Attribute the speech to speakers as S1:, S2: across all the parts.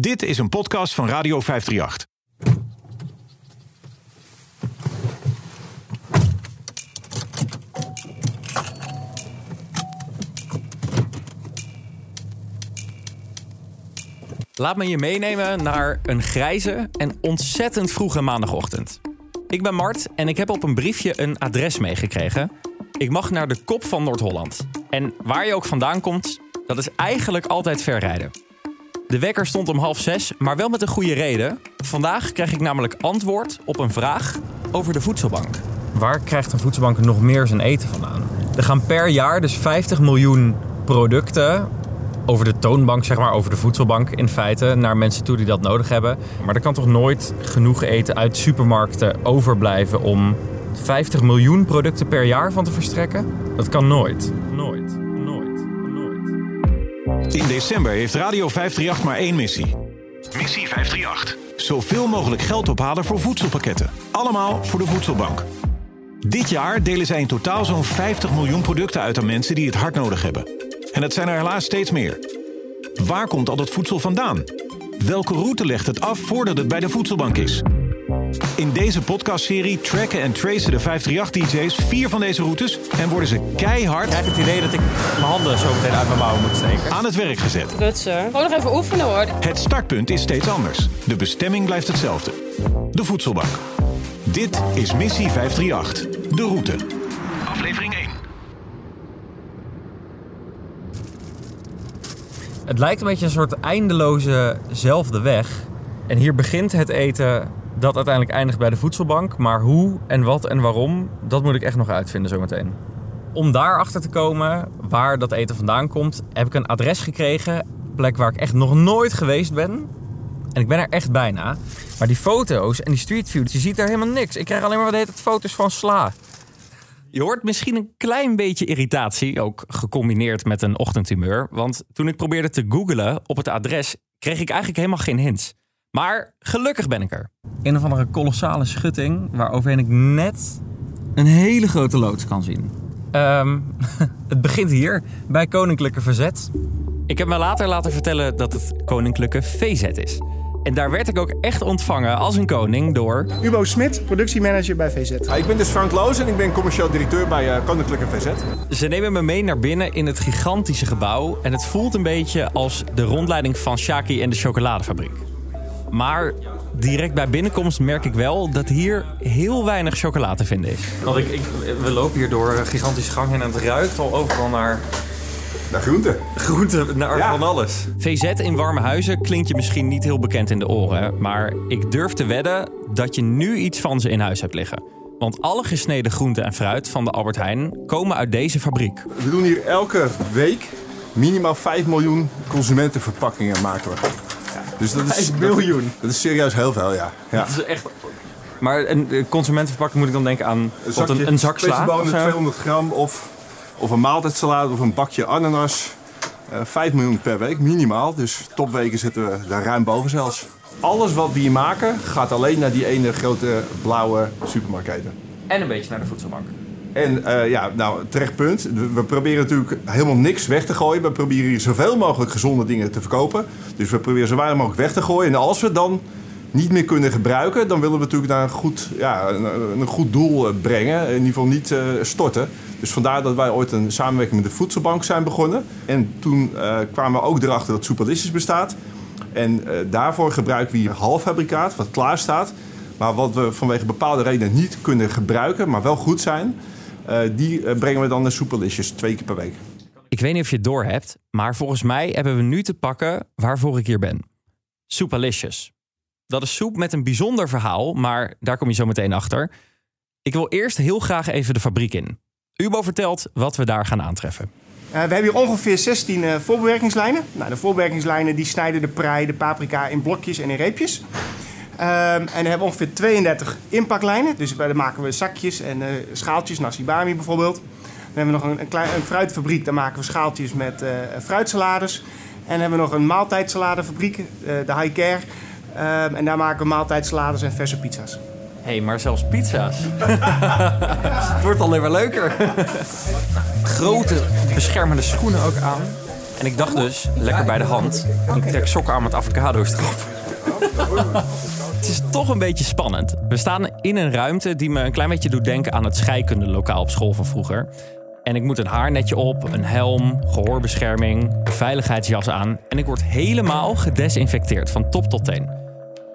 S1: Dit is een podcast van Radio 538.
S2: Laat me je meenemen naar een grijze en ontzettend vroege maandagochtend. Ik ben Mart en ik heb op een briefje een adres meegekregen. Ik mag naar de kop van Noord-Holland. En waar je ook vandaan komt, dat is eigenlijk altijd ver rijden. De wekker stond om half zes, maar wel met een goede reden. Vandaag krijg ik namelijk antwoord op een vraag over de voedselbank. Waar krijgt een voedselbank nog meer zijn eten vandaan? Er gaan per jaar dus 50 miljoen producten over de toonbank, zeg maar, over de voedselbank in feite, naar mensen toe die dat nodig hebben. Maar er kan toch nooit genoeg eten uit supermarkten overblijven om 50 miljoen producten per jaar van te verstrekken? Dat kan nooit.
S1: In december heeft Radio 538 maar één missie. Missie 538. Zoveel mogelijk geld ophalen voor voedselpakketten. Allemaal voor de voedselbank. Dit jaar delen zij in totaal zo'n 50 miljoen producten uit aan mensen die het hard nodig hebben. En het zijn er helaas steeds meer. Waar komt al dat voedsel vandaan? Welke route legt het af voordat het bij de voedselbank is? In deze podcastserie tracken en tracen de 538-DJ's vier van deze routes en worden ze keihard
S2: Ik heb het idee dat ik mijn handen zo meteen uit mijn mouwen moet steken.
S1: aan het werk gezet.
S3: Rutsen. Gewoon nog even oefenen hoor.
S1: Het startpunt is steeds anders. De bestemming blijft hetzelfde. De voedselbank. Dit is Missie 538. De route. Aflevering 1.
S2: Het lijkt een beetje een soort eindeloze zelfde weg. En hier begint het eten dat uiteindelijk eindigt bij de voedselbank. Maar hoe en wat en waarom, dat moet ik echt nog uitvinden zometeen. Om daarachter te komen waar dat eten vandaan komt, heb ik een adres gekregen. Een plek waar ik echt nog nooit geweest ben. En ik ben er echt bijna. Maar die foto's en die street views, je ziet daar helemaal niks. Ik krijg alleen maar wat heet het foto's van sla. Je hoort misschien een klein beetje irritatie, ook gecombineerd met een ochtendhumeur. Want toen ik probeerde te googlen op het adres, kreeg ik eigenlijk helemaal geen hints. Maar gelukkig ben ik er. Een of andere kolossale schutting, waaroverheen ik net een hele grote loods kan zien. Ehm, het begint hier, bij Koninklijke Verzet. Ik heb me later laten vertellen dat het Koninklijke VZ is. En daar werd ik ook echt ontvangen als een koning door
S4: Ubo Smit, productiemanager bij VZ.
S5: Ja, Ik ben dus Frank Loos en ik ben commercieel directeur bij eh, Koninklijke VZ.
S2: Ze nemen me mee naar binnen in het gigantische gebouw. En het voelt een beetje als de rondleiding van Shaki en de chocoladefabriek. Maar direct bij binnenkomst merk ik wel dat hier heel weinig chocolade te vinden is. Want ik, ik, we lopen hier door een gigantische gang en het ruikt al overal naar
S5: Naar groente.
S2: groente, naar
S5: Ja.
S2: van alles. VZ in warme huizen klinkt je misschien niet heel bekend in de oren. Maar ik durf te wedden dat je nu iets van ze in huis hebt liggen. Want alle gesneden groenten en fruit van de Albert Heijn komen uit deze fabriek.
S5: We doen hier elke week minimaal 5 miljoen consumentenverpakkingen maken we. Dus dat is,
S2: 5 miljoen?
S5: Dat, dat is serieus heel veel, ja. ja.
S2: Dat is echt. Maar een eh, consumentenverpakking moet ik dan denken aan
S5: Een,
S2: een, een zak sla.
S5: specebonen,
S2: of zo?
S5: 200 gram of, of een maaltijdsalade of een bakje ananas. Eh 5 miljoen per week, minimaal. Dus topweken zitten we daar ruim boven zelfs. Alles wat we hier maken gaat alleen naar die ene grote blauwe supermarktketen.
S2: En een beetje naar de voedselbank.
S5: En eh, ja, nou, terecht punt. We proberen natuurlijk helemaal niks weg te gooien. We proberen hier zoveel mogelijk gezonde dingen te verkopen. Dus we proberen zo weinig mogelijk weg te gooien. En als we dan niet meer kunnen gebruiken, dan willen we natuurlijk naar een goed, ja, een, goed doel eh, brengen. In ieder geval niet eh, storten. Dus vandaar dat wij ooit een samenwerking met de Voedselbank zijn begonnen. En toen kwamen we ook erachter dat Soepalicious bestaat. En daarvoor gebruiken we hier halffabrikaat, wat klaar staat. Maar wat we vanwege bepaalde redenen niet kunnen gebruiken, maar wel goed zijn... eh, die eh, brengen we dan naar Soepalicious twee keer per week.
S2: Ik weet niet of je het door hebt, maar volgens mij hebben we nu te pakken waarvoor ik hier ben. Soepalicious. Dat is soep met een bijzonder verhaal, maar daar kom je zo meteen achter. Ik wil eerst heel graag even de fabriek in. Ubo vertelt wat we daar gaan aantreffen.
S4: Eh, we hebben hier ongeveer 16 eh, voorbewerkingslijnen. Nou, de voorbewerkingslijnen die snijden de prei, de paprika in blokjes en in reepjes. Ehm, en dan hebben we ongeveer 32 inpaklijnen. Dus daar maken we zakjes en eh, schaaltjes, nasibami bijvoorbeeld. Dan hebben we nog een, een, klein, een fruitfabriek, daar maken we schaaltjes met eh, fruitsalades. En dan hebben we nog een maaltijdsaladefabriek, eh, de High Care. Ehm, en daar maken we maaltijdsalades en verse pizza's.
S2: Hé, hey, maar zelfs pizza's. het wordt alleen maar leuker. Grote beschermende schoenen ook aan. En ik dacht dus, lekker bij de hand, ik trek sokken aan met avocado's erop. Het is toch een beetje spannend. We staan in een ruimte die me een klein beetje doet denken aan het scheikundelokaal op school van vroeger. En ik moet een haarnetje op, een helm, gehoorbescherming, een veiligheidsjas aan. En ik word helemaal gedesinfecteerd van top tot teen.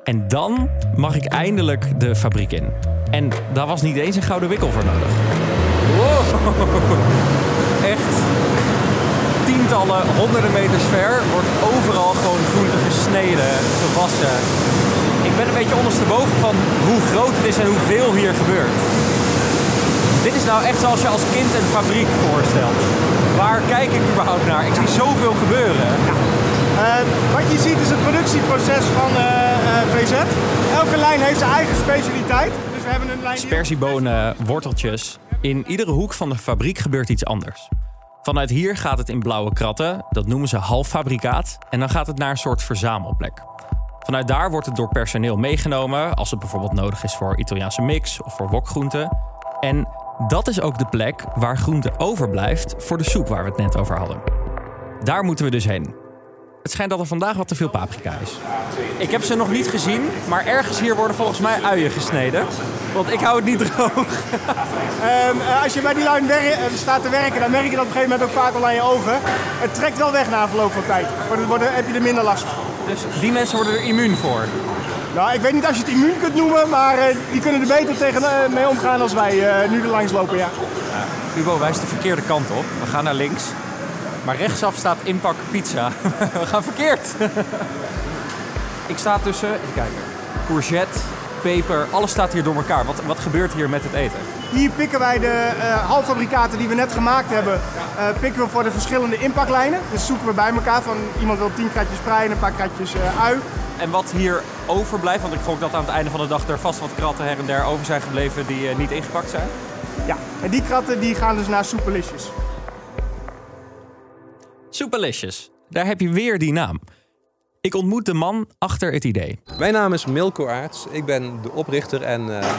S2: En dan mag ik eindelijk de fabriek in. En daar was niet eens een gouden wikkel voor nodig. Wow. Echt tientallen, honderden meters ver wordt overal gewoon groente gesneden, gewassen. Ik ben een beetje ondersteboven van hoe groot het is en hoeveel hier gebeurt. Dit is nou echt zoals je als kind een fabriek voorstelt. Waar kijk ik überhaupt naar? Ik zie zoveel gebeuren.
S4: Eh, wat je ziet is het productieproces van eh, eh, VZ. Elke lijn heeft zijn eigen specialiteit. Dus we hebben een lijn...
S2: Sperziebonen, worteltjes. In iedere hoek van de fabriek gebeurt iets anders. Vanuit hier gaat het in blauwe kratten, dat noemen ze halffabrikaat. En dan gaat het naar een soort verzamelplek. Vanuit daar wordt het door personeel meegenomen als het bijvoorbeeld nodig is voor Italiaanse mix of voor wokgroenten. En dat is ook de plek waar groente overblijft voor de soep waar we het net over hadden. Daar moeten we dus heen. Het schijnt dat er vandaag wat te veel paprika is. Ik heb ze nog niet gezien, maar ergens hier worden volgens mij uien gesneden. Want ik hou het niet droog.
S4: Ehm, eh, als je bij die lijn eh, staat te werken, dan merk je dat op een gegeven moment ook vaak al aan je ogen. Het trekt wel weg na verloop van tijd. Maar dan worden- heb je er minder last van.
S2: Dus die mensen worden er immuun voor.
S4: Nou, ik weet niet als je het immuun kunt noemen, maar eh, die kunnen er beter tegen mee omgaan als wij nu er langs lopen, ja.
S2: Hugo wijst de verkeerde kant op. We gaan naar links. Maar rechtsaf staat inpak pizza. We gaan verkeerd. Ik sta tussen, even kijken, courgette, peper, alles staat hier door elkaar. Wat, wat gebeurt hier met het eten?
S4: Hier pikken wij de eh, halffabrikaten die we net gemaakt hebben, eh, pikken we voor de verschillende inpaklijnen. Dus zoeken we bij elkaar van iemand wil 10 kratjes prei en een paar kratjes eh, ui.
S2: En wat hier overblijft, want ik gok dat aan het einde van de dag er vast wat kratten her en der over zijn gebleven die eh, niet ingepakt zijn.
S4: Ja, en die kratten die gaan dus naar soepelicious.
S2: Soepelicious. Daar heb je weer die naam. Ik ontmoet de man achter het idee.
S6: Mijn naam is Milko Aerts. Ik ben de oprichter en eh,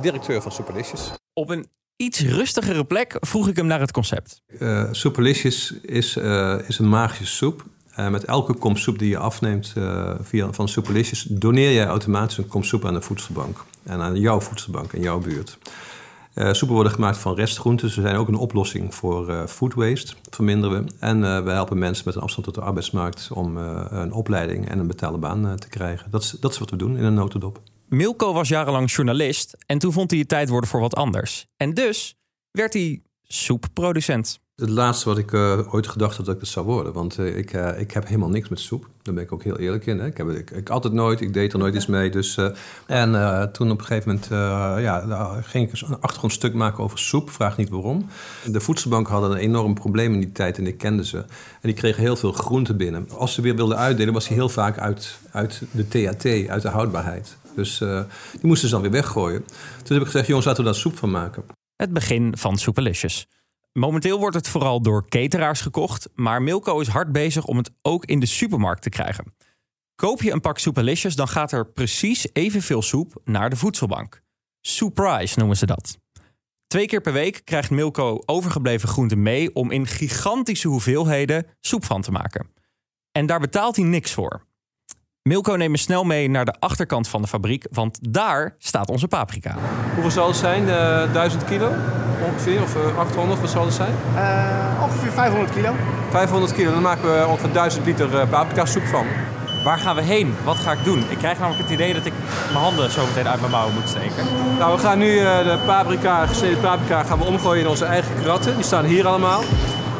S6: directeur van Superlicious.
S2: Op een iets rustigere plek vroeg ik hem naar het concept.
S6: Eh Superlicious is, eh, is een magische soep. Eh, met elke kom soep die je afneemt eh, via, van Superlicious... doneer jij automatisch een kom soep aan de voedselbank. En aan jouw voedselbank in jouw buurt. Eh, soepen worden gemaakt van restgroenten. Ze zijn ook een oplossing voor eh, food waste, verminderen we. En eh, we helpen mensen met een afstand tot de arbeidsmarkt... om een opleiding en een betaalde baan te krijgen. Dat is, dat is wat we doen in een notendop.
S2: Milko was jarenlang journalist en toen vond hij het tijd worden voor wat anders. En dus werd hij soepproducent.
S6: Het laatste wat ik eh, ooit gedacht had dat ik het zou worden. Want eh, ik, eh, ik heb helemaal niks met soep. Daar ben ik ook heel eerlijk in. Hè. Ik, heb, ik, ik altijd nooit, ik deed er nooit iets mee. Dus, en toen op een gegeven moment ja, nou, ging ik een achtergrondstuk maken over soep. Vraag niet waarom. De voedselbank hadden een enorm probleem in die tijd en ik kende ze. En die kregen heel veel groenten binnen. Als ze weer wilden uitdelen, was die heel vaak uit, uit de THT, uit de houdbaarheid. Dus die moesten ze dan weer weggooien. Toen heb ik gezegd, jongens, laten we daar soep van maken.
S2: Het begin van Soepelicious. Momenteel wordt het vooral door cateraars gekocht, maar Milko is hard bezig om het ook in de supermarkt te krijgen. Koop je een pak Soepelicious, dan gaat er precies evenveel soep naar de voedselbank. Surprise noemen ze dat. Twee keer per week krijgt Milko overgebleven groenten mee om in gigantische hoeveelheden soep van te maken. En daar betaalt hij niks voor. Milko neemt me snel mee naar de achterkant van de fabriek, want daar staat onze paprika.
S6: Hoeveel zal het zijn? Eh 1000 kilo ongeveer? Of eh, 800? Wat zal het zijn?
S4: Eh, ongeveer 500 kilo.
S6: 500 kilo. Dan maken we ongeveer 1000 liter eh, paprika soep van.
S2: Waar gaan we heen? Wat ga ik doen? Ik krijg namelijk het idee dat ik mijn handen zo meteen uit mijn mouwen moet steken.
S6: Nou, we gaan nu eh, de paprika, gesneden paprika, gaan we omgooien in onze eigen kratten. Die staan hier allemaal.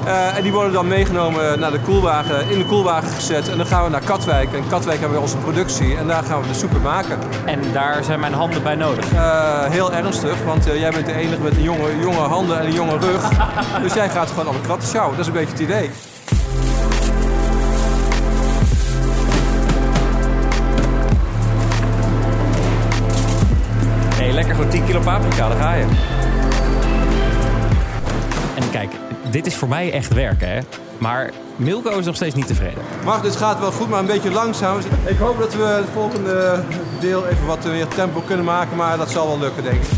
S6: Eh, en die worden dan meegenomen naar de koelwagen, in de koelwagen gezet. En dan gaan we naar Katwijk. En Katwijk hebben we onze productie. En daar gaan we de soepen maken.
S2: En daar zijn mijn handen bij nodig.
S6: Eh, heel ernstig, want eh, jij bent de enige met een jonge, jonge handen en een jonge rug. dus jij gaat gewoon alle kratten sjouwen. Dat is een beetje het idee.
S2: Lekker gewoon 10 kilo paprika, daar ga je. Dit is voor mij echt werken, hè. Maar Milko is nog steeds niet tevreden.
S6: Maar dit gaat wel goed, maar een beetje langzaam. Ik hoop dat we het volgende deel even wat meer tempo kunnen maken, maar dat zal wel lukken, denk ik.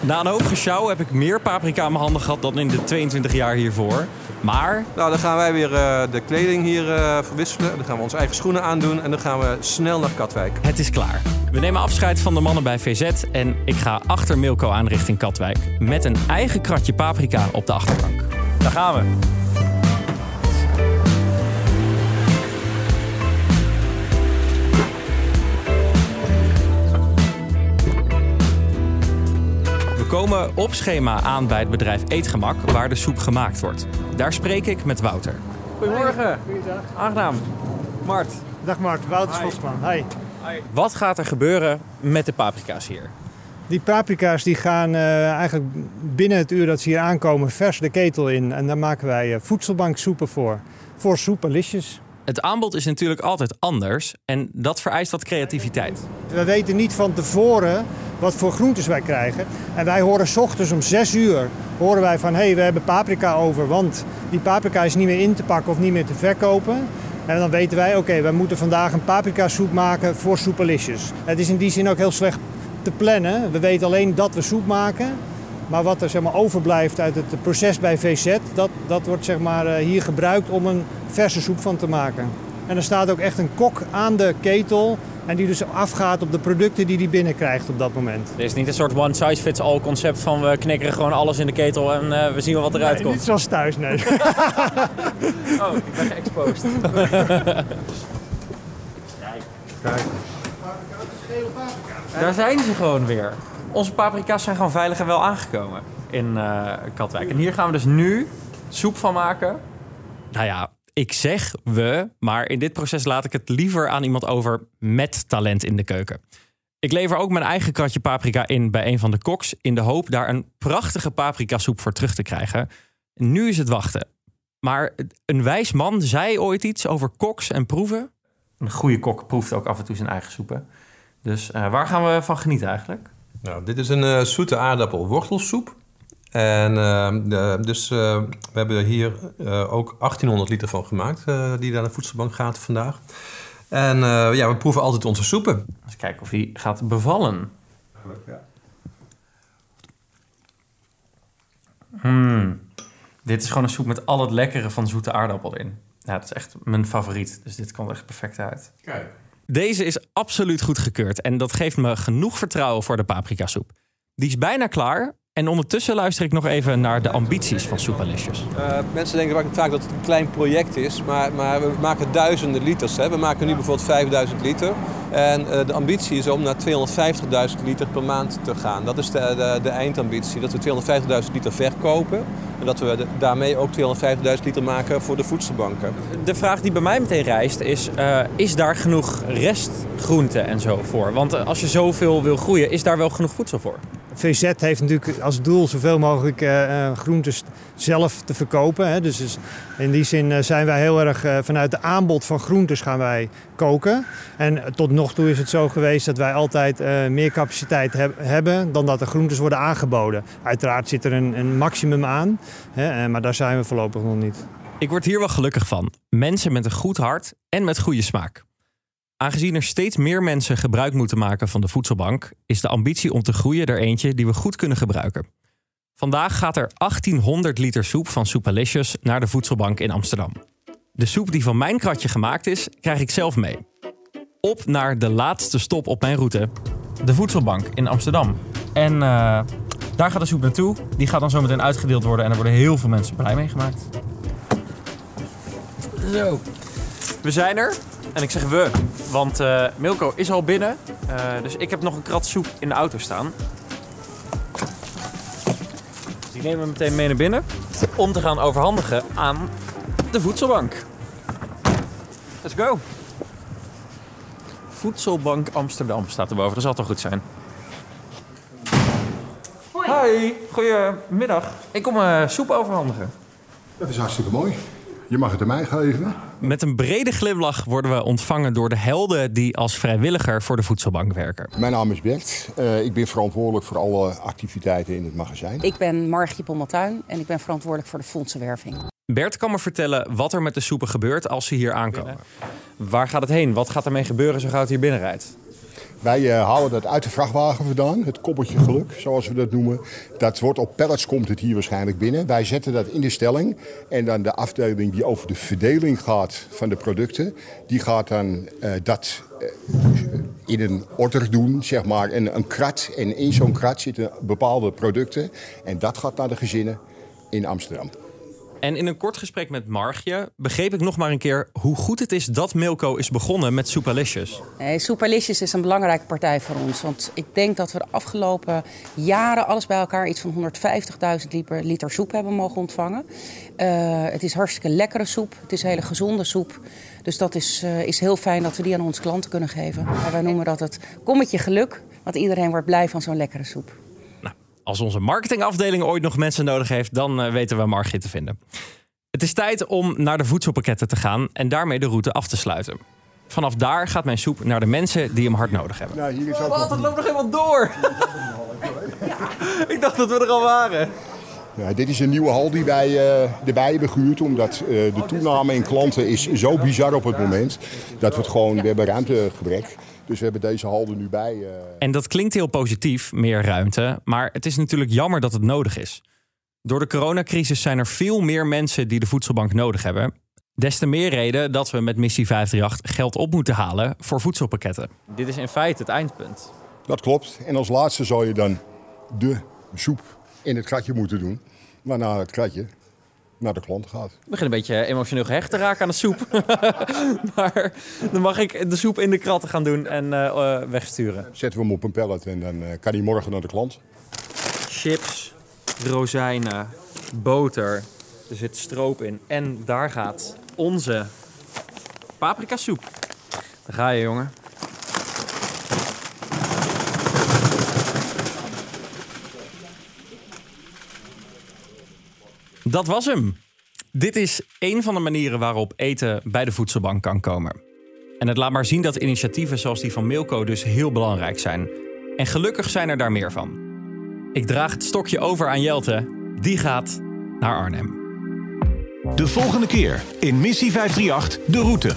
S2: Na een hoop gesjouw heb ik meer paprika in mijn handen gehad dan in de 22 jaar hiervoor. Maar
S6: Nou, dan gaan wij weer eh, de kleding hier eh, verwisselen. Dan gaan we onze eigen schoenen aandoen en dan gaan we snel naar Katwijk.
S2: het is klaar. We nemen afscheid van de mannen bij VZ en ik ga achter Milko aan richting Katwijk. Met een eigen kratje paprika op de achterbank. Daar gaan we. Komen op schema aan bij het bedrijf Eetgemak, waar de soep gemaakt wordt. Daar spreek ik met Wouter. Goedemorgen. Goedendag. Aangenaam. Mart,
S7: Dag Mart, Wouter Schotsman. Hi.
S2: wat gaat er gebeuren met de paprika's hier?
S7: Die paprika's die gaan eh, eigenlijk binnen het uur dat ze hier aankomen vers de ketel in. En daar maken wij eh, voedselbanksoepen voor. Voor soepalisjes.
S2: Het aanbod is natuurlijk altijd anders en dat vereist wat creativiteit.
S7: We weten niet van tevoren wat voor groentes wij krijgen. En wij horen s ochtends om 6 uur horen wij van hé, hey, we hebben paprika over. Want die paprika is niet meer in te pakken of niet meer te verkopen. En dan weten wij, oké, wij moeten vandaag een paprikasoep maken voor soepalisjes. Het is in die zin ook heel slecht te plannen. We weten alleen dat we soep maken. Maar wat er zeg maar, overblijft uit het proces bij VZ, dat, dat wordt zeg maar, eh, hier gebruikt om een verse soep van te maken. En er staat ook echt een kok aan de ketel en die dus afgaat op de producten die hij binnenkrijgt op dat moment.
S2: Er is niet een soort one-size-fits-all concept van we knikkeren gewoon alles in de ketel en eh, we zien wel wat eruit
S7: Nee,
S2: komt.
S7: niet zoals thuis, nee.
S2: Oh, ik ben geëxposed. Daar zijn ze gewoon weer. Onze paprika's zijn gewoon veilig en wel aangekomen in eh, Katwijk. En hier gaan we dus nu soep van maken. Nou ja, ik zeg we, maar in dit proces laat ik het liever aan iemand over met talent in de keuken. Ik lever ook mijn eigen kratje paprika in bij een van de koks in de hoop daar een prachtige paprikasoep voor terug te krijgen. Nu is het wachten. Maar een wijs man zei ooit iets over koks en proeven. Een goede kok proeft ook af en toe zijn eigen soepen. Dus eh, waar gaan we van genieten eigenlijk?
S6: Nou, dit is een eh, zoete aardappel wortelsoep. En eh, de- dus eh, we hebben hier eh, ook 1800 liter van gemaakt, eh, die naar de voedselbank gaat vandaag. En eh, ja, we proeven altijd onze soepen.
S2: Eens kijken of hij gaat bevallen. Mm. Dit is gewoon een soep met al het lekkere van zoete aardappel in. Ja, dat is echt mijn favoriet. Dus dit komt echt perfect uit.
S6: Kijk.
S2: Deze is absoluut goedgekeurd en dat geeft me genoeg vertrouwen voor de paprikasoep. Die is bijna klaar en ondertussen luister ik nog even naar de ambities van Soepalicious.
S6: Eh, mensen denken vaak dat het een klein project is, maar, maar we maken duizenden liters. Hè. We maken nu bijvoorbeeld 5000 liter. En eh, de ambitie is om naar 250.000 liter per maand te gaan. Dat is de, de, de eindambitie, dat we 250.000 liter verkopen. En dat we de- daarmee ook 250.000 liter maken voor de voedselbanken.
S2: De vraag die bij mij meteen rijst is, eh, is daar genoeg restgroente en zo voor? Want als je zoveel wil groeien, is daar wel genoeg voedsel voor?
S7: VZ heeft natuurlijk als doel zoveel mogelijk eh, eh, groentes zelf te verkopen. Hè. Dus, in die zin eh, zijn wij heel erg vanuit de aanbod van groentes gaan wij koken. En tot nog toe is het zo geweest dat wij altijd meer capaciteit heb- hebben dan dat de groentes worden aangeboden. Uiteraard zit er een, een maximum aan, hè, maar daar zijn we voorlopig nog niet.
S2: Ik word hier wel gelukkig van. Mensen met een goed hart en met goede smaak. Aangezien er steeds meer mensen gebruik moeten maken van de voedselbank, is de ambitie om te groeien er eentje die we goed kunnen gebruiken. Vandaag gaat er 1800 liter soep van Soepalicious naar de voedselbank in Amsterdam. De soep die van mijn kratje gemaakt is, krijg ik zelf mee. Op naar de laatste stop op mijn route, de voedselbank in Amsterdam. En eh, daar gaat de soep naartoe. Die gaat dan zo meteen uitgedeeld worden en er worden heel veel mensen blij mee gemaakt. Zo. We zijn er. En ik zeg we, want eh, Milko is al binnen. Eh, dus ik heb nog een krat soep in de auto staan. Dus die nemen we meteen mee naar binnen. Om te gaan overhandigen aan de voedselbank. Let's go. Voedselbank Amsterdam staat erboven. Dat zal toch goed zijn. Hoi. Goedemiddag. Ik kom eh, soep overhandigen.
S8: Dat is hartstikke mooi. Je mag het aan mij geven.
S2: Met een brede glimlach worden we ontvangen door de helden die als vrijwilliger voor de voedselbank werken.
S8: Mijn naam is Bert. Eh, ik ben verantwoordelijk voor alle activiteiten in het magazijn.
S9: Ik ben Margje Pommeltuin en ik ben verantwoordelijk voor de fondsenwerving.
S2: Bert kan me vertellen wat er met de soepen gebeurt als ze hier aankomen. Waar gaat het heen? Wat gaat ermee gebeuren zo gauw het hier binnenrijdt?
S8: Wij eh, halen dat uit de vrachtwagen vandaan, het koppeltje geluk, zoals we dat noemen. Dat wordt op pallets, komt het hier waarschijnlijk binnen. Wij zetten dat in de stelling en dan de afdeling die over de verdeling gaat van de producten, die gaat dan eh, dat eh, in een order doen, zeg maar, een, een krat. En in zo'n krat zitten bepaalde producten en dat gaat naar de gezinnen in Amsterdam.
S2: En in een kort gesprek met Margje begreep ik nog maar een keer hoe goed het is dat Milko is begonnen met Soepalicious.
S9: Nee, Soepalicious is een belangrijke partij voor ons. Want ik denk dat we de afgelopen jaren alles bij elkaar iets van 150.000 liter, soep hebben mogen ontvangen. Uh, het is hartstikke lekkere soep. Het is hele gezonde soep. Dus dat is, uh, is heel fijn dat we die aan onze klanten kunnen geven. En wij noemen dat het kommetje geluk. Want iedereen wordt blij van zo'n lekkere soep.
S2: Als onze marketingafdeling ooit nog mensen nodig heeft, dan uh, weten we Margit te vinden. Het is tijd om naar de voedselpakketten te gaan en daarmee de route af te sluiten. Vanaf daar gaat mijn soep naar de mensen die hem hard nodig hebben.
S8: Nou, hier is ook
S2: Wat, het loopt nog helemaal door. ja, ik dacht dat we er al waren.
S8: Ja, dit is een nieuwe hal die wij uh, erbij hebben gehuurd. Omdat uh, de toename in klanten is zo bizar op het moment. Dat we het gewoon, we hebben ruimtegebrek. Dus we hebben deze hal er nu bij. Uh...
S2: En dat klinkt heel positief, meer ruimte. Maar het is natuurlijk jammer dat het nodig is. Door de coronacrisis zijn er veel meer mensen die de voedselbank nodig hebben. Des te meer reden dat we met Missie 538 geld op moeten halen voor voedselpakketten. Dit is in feite het eindpunt.
S8: Dat klopt. En als laatste zou je dan de soep in het kratje moeten doen. Waarna het kratje naar de klant gaat.
S2: Ik begin een beetje emotioneel gehecht te raken aan de soep. maar dan mag ik de soep in de kratten gaan doen en uh, wegsturen.
S8: Zetten we hem op een pallet en dan uh, kan hij morgen naar de klant.
S2: Chips, rozijnen, boter. Er zit stroop in. En daar gaat onze paprika soep. Daar ga je, jongen. Dat was hem. Dit is een van de manieren waarop eten bij de voedselbank kan komen. En het laat maar zien dat initiatieven zoals die van Milko dus heel belangrijk zijn. En gelukkig zijn er daar meer van. Ik draag het stokje over aan Jelte. Die gaat naar Arnhem.
S1: De volgende keer in Missie 538 de route.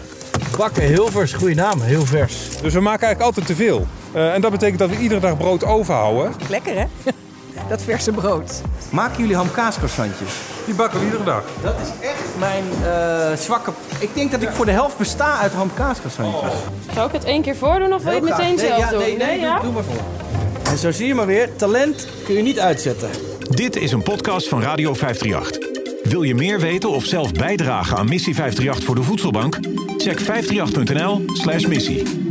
S10: Bakken Hilvers, goede naam, heel vers.
S11: Dus we maken eigenlijk altijd te veel. Uh, en dat betekent dat we iedere dag brood overhouden.
S12: Lekker hè? Dat verse brood.
S10: Maken jullie hamkaascroissantjes?
S11: Die bakken we iedere dag.
S10: Dat is echt mijn uh, zwakke... Ik denk dat ik voor de helft besta uit hamkaascroissantjes.
S3: Oh. Zou ik het één keer voordoen of wil je het meteen
S10: nee,
S3: zelf
S10: ja,
S3: doen?
S10: Nee, nee,
S3: ja?
S10: doe, doe maar voor. En zo zie je maar weer, talent kun je niet uitzetten.
S1: Dit is een podcast van Radio 538. Wil je meer weten of zelf bijdragen aan Missie 538 voor de voedselbank? Check 538.nl/missie.